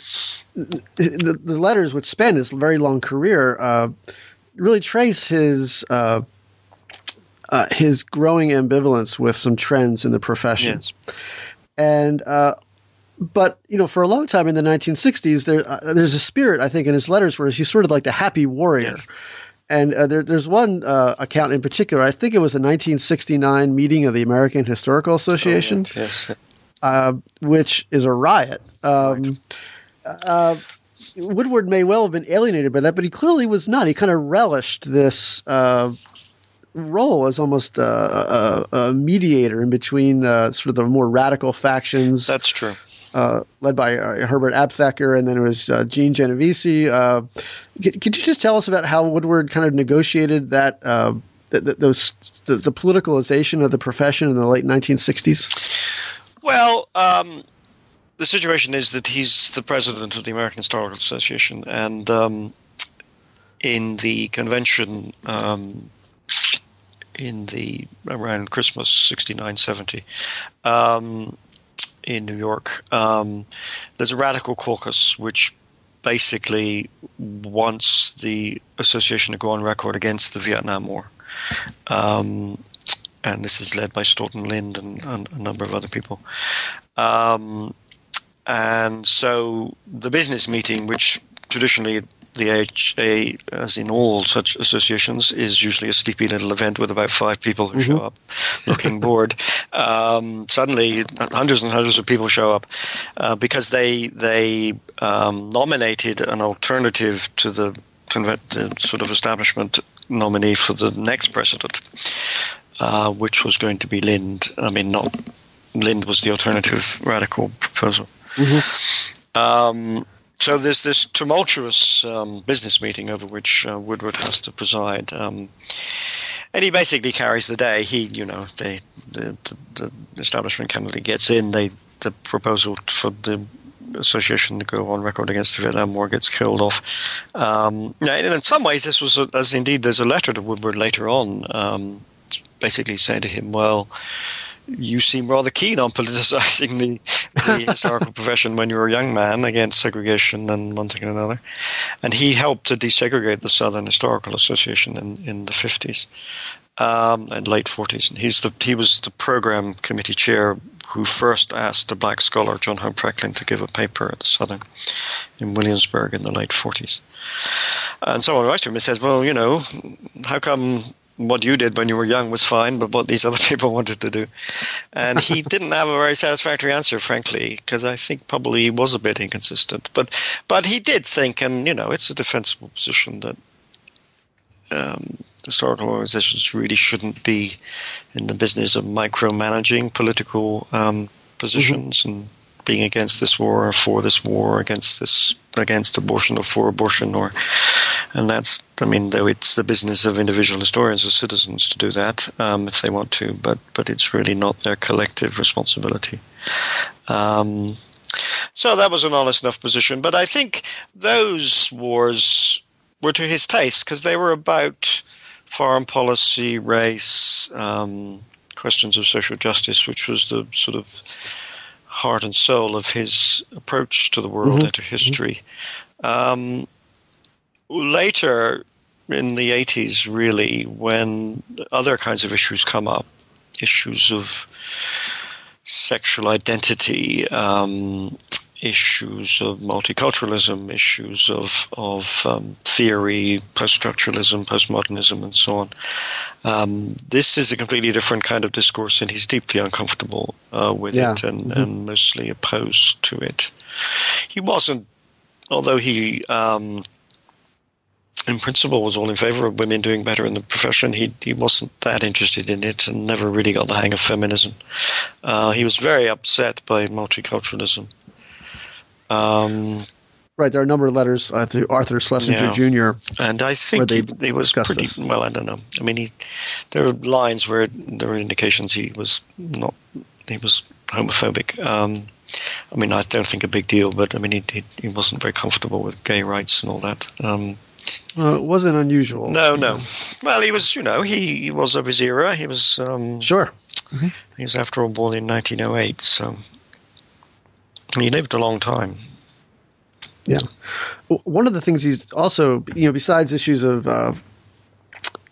the, the, letters, which span his very long career, uh, really trace his uh, uh, his growing ambivalence with some trends in the profession. Yes. And uh, but you know, for a long time in the 1960s, there uh, there's a spirit I think in his letters where he's sort of like the happy warrior. Yes. And uh, there, there's one uh, account in particular. I think it was a 1969 meeting of the American Historical Association, Yes. Uh, which is a riot. Um, uh, Woodward may well have been alienated by that, but he clearly was not. He kind of relished this uh, role as almost uh, a, a mediator in between uh, sort of the more radical factions That's true. uh, led by uh, Herbert Aptheker, and then it was uh, Gene Genovese. Uh, could, could you just tell us about how Woodward kind of negotiated that? Uh, th- th- those the, the politicalization of the profession in the late 1960s. Well, um, the situation is that he's the president of the American Historical Association, and um, in the convention um, in the around Christmas 69 70 um, in New York, um, there's a radical caucus which basically wants the association to go on record against the Vietnam War. Um, and this is led by Staughton Lynd and, and a number of other people. Um, and so the business meeting, which traditionally the AHA, as in all such associations, is usually a sleepy little event with about five people who show up looking bored. [LAUGHS] Um, suddenly, hundreds and hundreds of people show up uh, because they they um, nominated an alternative to the, the sort of establishment nominee for the next president, uh, which was going to be Lynd. I mean, not Lynd was the alternative radical proposal. Um, so there's this tumultuous um, business meeting over which uh, Woodward has to preside, um, and he basically carries the day. He, you know, they, the, the, the establishment candidate gets in. They the proposal for the association to go on record against the Vietnam War gets killed off. Um, now, and in some ways, this was, a, as indeed there's a letter to Woodward later on, um, basically saying to him, well, you seem rather keen on politicizing the, the [LAUGHS] historical profession when you were a young man against segregation and one thing and another. And he helped to desegregate the Southern Historical Association in, in the 50s um, and late 40s. And he's the, he was the program committee chair who first asked the black scholar John Hunt Franklin to give a paper at the Southern in Williamsburg in the late 40s. And someone writes to him and says, well, you know, how come what you did when you were young was fine, but what these [LAUGHS] other people wanted to do. And he [LAUGHS] didn't have a very satisfactory answer, frankly, because I think probably he was a bit inconsistent. But but he did think, and you know, it's a defensible position that um, historical organizations really shouldn't be in the business of micromanaging political um, positions mm-hmm. and being against this war or for this war, against this against abortion or for abortion, or and that's I mean, though it's the business of individual historians or citizens to do that um, if they want to, but but it's really not their collective responsibility. Um, so that was an honest enough position, but I think those wars were to his taste because they were about foreign policy, race, um, questions of social justice, which was the sort of heart and soul of his approach to the world mm-hmm. and to history. Um, later in the 80s, really, when other kinds of issues come up, issues of sexual identity, um, issues of multiculturalism, issues of of um, theory, post-structuralism, postmodernism, and so on. Um, this is a completely different kind of discourse, and he's deeply uncomfortable uh, with yeah. it and, mm-hmm. and mostly opposed to it. He wasn't, although he. Um, in principle, was all in favor of women doing better in the profession. He he wasn't that interested in it and never really got the hang of feminism. Uh, he was very upset by multiculturalism. Um, right, there are a number of letters uh, to Arthur Schlesinger yeah. Jr. And I think he, he, was pretty this. well. I don't know. I mean, he there were lines where there were indications he was not he was homophobic. Um, I mean, I don't think a big deal, but I mean, he he, he wasn't very comfortable with gay rights and all that. Um, well, it wasn't unusual. No, no. Well, he was, you know, he, he was of his era. He was um, sure. Mm-hmm. He was, after all, born in 1908, so he lived a long time. Yeah. One of the things he's also, you know, besides issues of uh,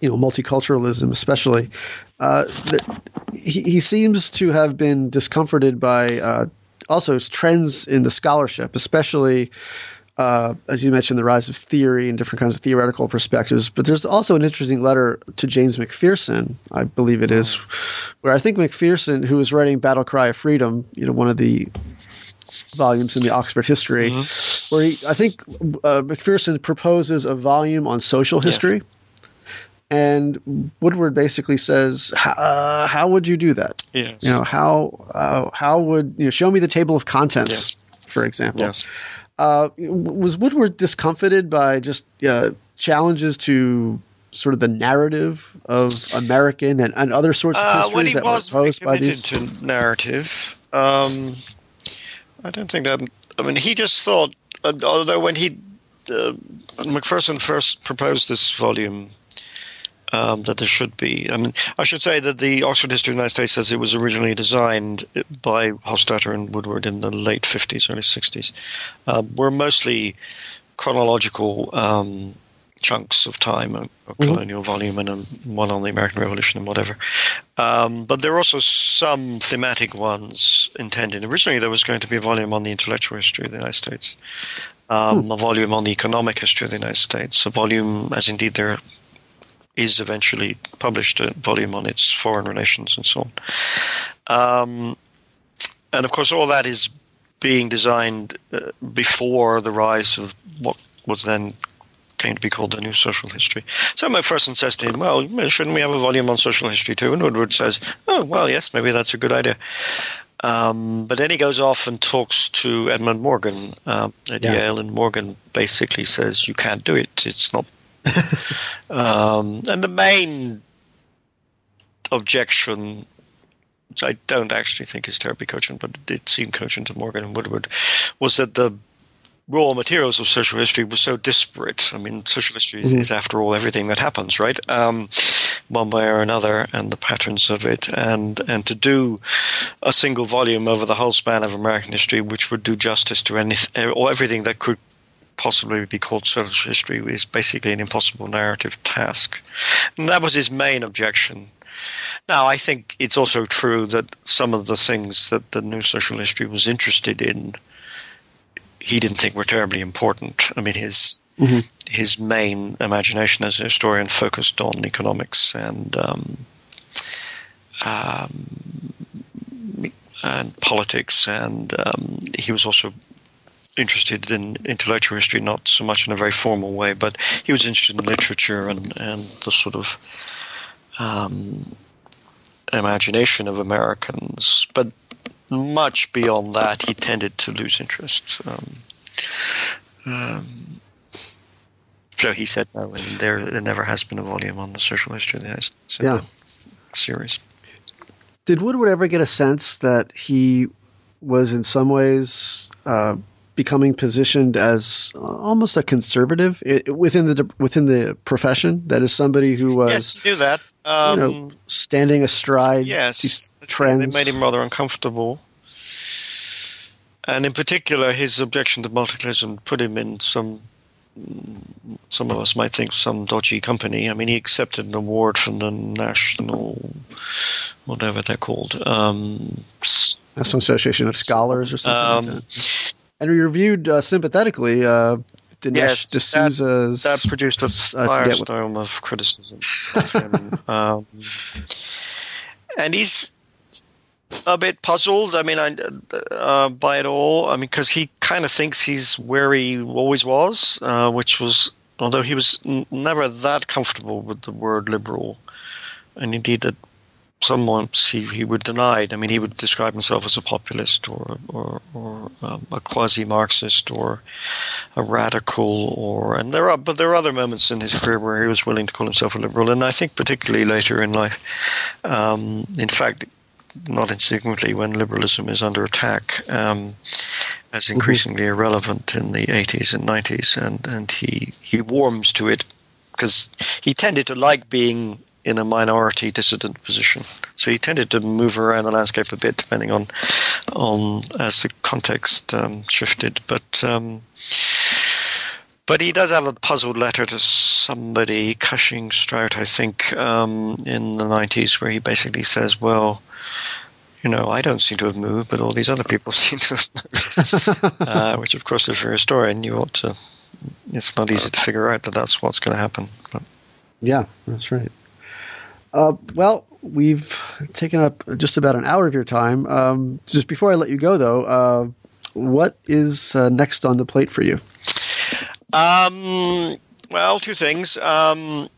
you know, multiculturalism, especially. Uh, he, he seems to have been discomforted by uh, also trends in the scholarship, especially. Uh, as you mentioned, the rise of theory and different kinds of theoretical perspectives. But there's also an interesting letter to James McPherson, I believe it is, where I think McPherson, who was writing Battle Cry of Freedom, you know, one of the volumes in the Oxford History, mm-hmm. where he, I think uh, McPherson proposes a volume on social history. Yes. And Woodward basically says, uh, "How would you do that? Yes. You know, how uh, how would you know, show me the table of contents, yes. for example? Yes. Uh, was Woodward discomfited by just uh, challenges to sort of the narrative of American and, and other sorts of uh, histories that was posed by these? narrative. Um, I don't think that. I mean, he just thought. Uh, although when he uh, McPherson first proposed this volume, um, that there should be. I mean, I should say that the Oxford History of the United States says it was originally designed by Hofstadter and Woodward in the late 50s, early 60s. Uh, were mostly chronological um, chunks of time, a, a mm-hmm. colonial volume and a, one on the American Revolution and whatever. Um, but there are also some thematic ones intended. Originally, there was going to be a volume on the intellectual history of the United States, um, hmm. a volume on the economic history of the United States, a volume, as indeed there is eventually published, a volume on its foreign relations and so on. Um, and of course, all that is being designed uh, before the rise of what was then came to be called the New Social History. So McPherson says to him, Well, shouldn't we have a volume on social history too? And Woodward says, Oh, well, yes, maybe that's a good idea. Um, but then he goes off and talks to Edmund Morgan um, at yeah. Yale, and Morgan basically says, You can't do it. It's not. [LAUGHS] um, and the main objection which I don't actually think is terribly cogent, but it did seem cogent to Morgan and Woodward, was that the raw materials of social history were so disparate. I mean, social history mm-hmm. is, after all, everything that happens, right? Um, one way or another, and the patterns of it, and and to do a single volume over the whole span of American history, which would do justice to anything or everything that could possibly be called social history, is basically an impossible narrative task. And that was his main objection. Now, I think it's also true that some of the things that the new social history was interested in he didn't think were terribly important. I mean, his mm-hmm. his main imagination as a historian focused on economics and um, um, and politics, and um, he was also interested in intellectual history, not so much in a very formal way, but he was interested in literature and and the sort of um, imagination of Americans, but much beyond that, he tended to lose interest. Um, um, so he said no, and there, there never has been a volume on the social history of the United States. Yeah. Series. Did Woodward ever get a sense that he was in some ways uh, becoming positioned as almost a conservative within the within the profession? That is somebody who was yes, knew that um, you know, um, standing astride yes, trends. It made him rather uncomfortable, and in particular, his objection to multiculturalism put him in some. Some of us might think some dodgy company. I mean, he accepted an award from the National, whatever they're called, um, National Association of Scholars or something um, like that and we reviewed uh, sympathetically uh, Dinesh yes, D'Souza's. That, that produced a firestorm of criticism of him. [LAUGHS] um, and he's a bit puzzled. I mean, I, uh, by it all. I mean, because he kind of thinks he's where he always was, uh, which was, although he was n- never that comfortable with the word liberal, and indeed that some months he, he would deny it. I mean, he would describe himself as a populist or or, or um, a quasi-Marxist or a radical, or and there are but there are other moments in his career where he was willing to call himself a liberal, and I think particularly later in life. Um, in fact, not insignificantly when liberalism is under attack um, as mm-hmm. increasingly mm-hmm. irrelevant in the 80s and 90s, and and he he warms to it because he tended to like being in a minority dissident position. So he tended to move around the landscape a bit, depending on on as the context um, shifted. But um, But he does have a puzzled letter to somebody, Cushing Strout, I think, um, in the 90s, where he basically says, well, you know, I don't seem to have moved, but all these other people [LAUGHS] seem to have moved. [LAUGHS] uh, which, of course, if you're a historian, you ought to. It's not easy to figure out that that's what's going to happen. But. Yeah, that's right. Uh, well, we've taken up just about an hour of your time. Um, just before I let you go, though, uh, what is uh, next on the plate for you? Um, well, two things. Um,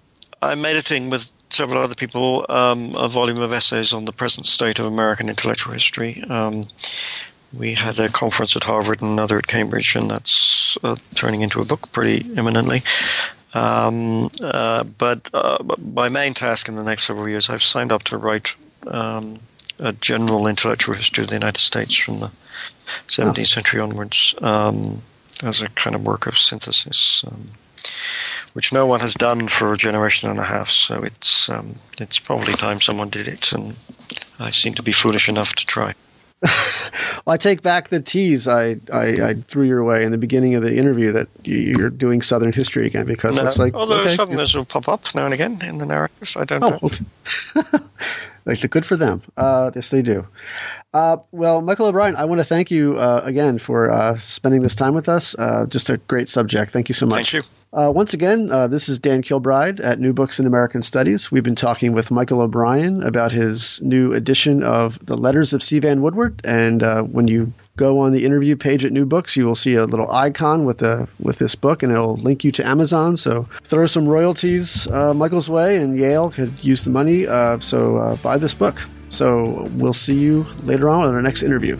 I'm editing with several other people um, a volume of essays on the present state of American intellectual history. Um, we had a conference at Harvard and another at Cambridge, and that's uh, turning into a book pretty imminently. Um, uh, but uh, my main task in the next several years, I've signed up to write um, a general intellectual history of the United States from the 17th oh. century onwards um, as a kind of work of synthesis, um, which no one has done for a generation and a half. So it's um, it's probably time someone did it, and I seem to be foolish enough to try. [LAUGHS] well, I take back the tease I, I, I, threw your way in the beginning of the interview that you're doing Southern history again because no, it looks like although okay, Southerners yeah. will pop up now and again in the narratives. I don't oh, know. Okay. [LAUGHS] like the good for them. Uh, yes, they do. Uh, well, Michael O'Brien, I want to thank you uh, again for uh, spending this time with us. Uh, just a great subject. Thank you so much. Thank you. Uh, once again, uh, this is Dan Kilbride at New Books in American Studies. We've been talking with Michael O'Brien about his new edition of The Letters of C. Vann Woodward. And when you go on the interview page at New Books, you will see a little icon with the with this book, and it'll link you to Amazon. So throw some royalties Michael's way, and Yale could use the money. so buy this book. So we'll see you later on in our next interview.